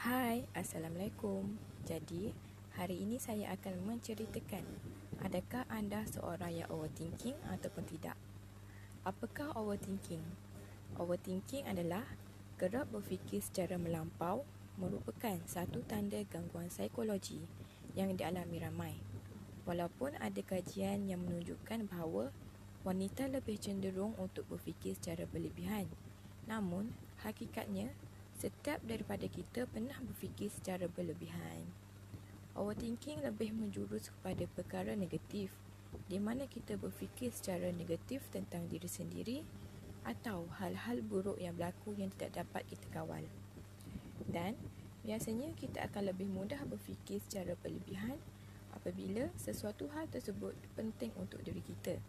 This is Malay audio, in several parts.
Hai, Assalamualaikum. Jadi, hari ini saya akan menceritakan adakah anda seorang yang overthinking ataupun tidak. Apakah overthinking? Overthinking adalah kerap berfikir secara melampau merupakan satu tanda gangguan psikologi yang dialami ramai. Walaupun ada kajian yang menunjukkan bahawa wanita lebih cenderung untuk berfikir secara berlebihan. Namun, hakikatnya Setiap daripada kita pernah berfikir secara berlebihan. Overthinking lebih menjurus kepada perkara negatif di mana kita berfikir secara negatif tentang diri sendiri atau hal-hal buruk yang berlaku yang tidak dapat kita kawal. Dan biasanya kita akan lebih mudah berfikir secara berlebihan apabila sesuatu hal tersebut penting untuk diri kita.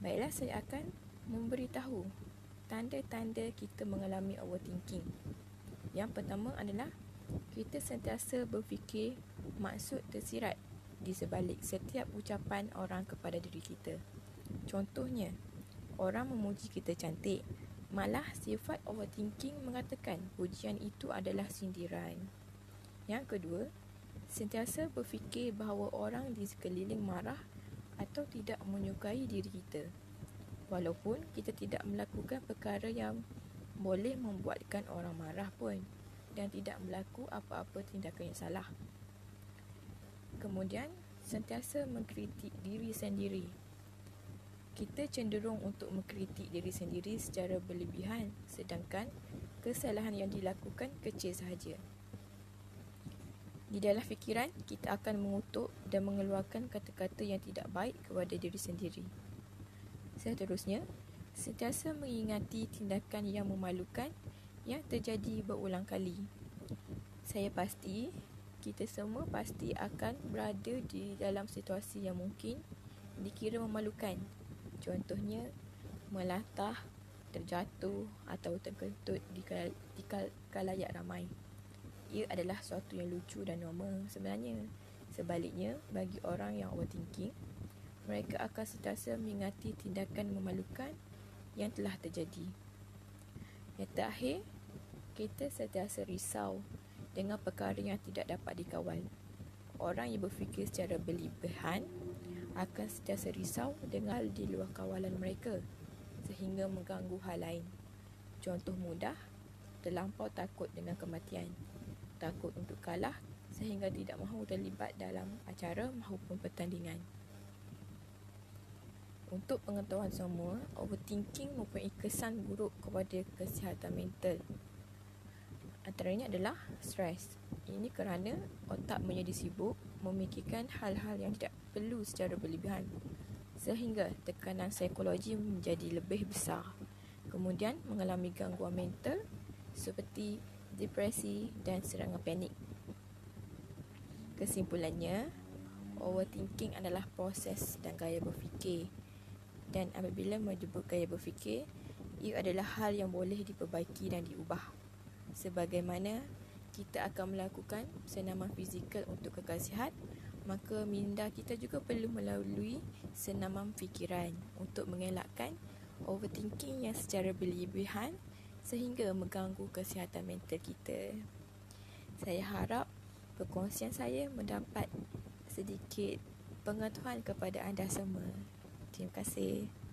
Baiklah saya akan memberitahu tanda-tanda kita mengalami overthinking. Yang pertama adalah kita sentiasa berfikir maksud tersirat di sebalik setiap ucapan orang kepada diri kita. Contohnya, orang memuji kita cantik, malah sifat overthinking mengatakan pujian itu adalah sindiran. Yang kedua, sentiasa berfikir bahawa orang di sekeliling marah atau tidak menyukai diri kita walaupun kita tidak melakukan perkara yang boleh membuatkan orang marah pun dan tidak melaku apa-apa tindakan yang salah. Kemudian, sentiasa mengkritik diri sendiri. Kita cenderung untuk mengkritik diri sendiri secara berlebihan sedangkan kesalahan yang dilakukan kecil sahaja. Di dalam fikiran, kita akan mengutuk dan mengeluarkan kata-kata yang tidak baik kepada diri sendiri. Seterusnya, sentiasa mengingati tindakan yang memalukan yang terjadi berulang kali. Saya pasti kita semua pasti akan berada di dalam situasi yang mungkin dikira memalukan. Contohnya, melatah, terjatuh atau terkentut di, kal- di kal- kalayak ramai. Ia adalah sesuatu yang lucu dan normal sebenarnya. Sebaliknya, bagi orang yang overthinking, mereka akan sentiasa mengingati tindakan memalukan yang telah terjadi. Yang terakhir, kita sentiasa risau dengan perkara yang tidak dapat dikawal. Orang yang berfikir secara berlebihan akan sentiasa risau dengan di luar kawalan mereka sehingga mengganggu hal lain. Contoh mudah, terlampau takut dengan kematian. Takut untuk kalah sehingga tidak mahu terlibat dalam acara maupun pertandingan. Untuk pengetahuan semua, overthinking mempunyai kesan buruk kepada kesihatan mental. Antaranya adalah stres. Ini kerana otak menjadi sibuk memikirkan hal-hal yang tidak perlu secara berlebihan sehingga tekanan psikologi menjadi lebih besar. Kemudian mengalami gangguan mental seperti depresi dan serangan panik. Kesimpulannya, overthinking adalah proses dan gaya berfikir dan apabila menyebut gaya berfikir, ia adalah hal yang boleh diperbaiki dan diubah. Sebagaimana kita akan melakukan senaman fizikal untuk kekal sihat, maka minda kita juga perlu melalui senaman fikiran untuk mengelakkan overthinking yang secara berlebihan sehingga mengganggu kesihatan mental kita. Saya harap perkongsian saya mendapat sedikit pengetahuan kepada anda semua. Terima kasih.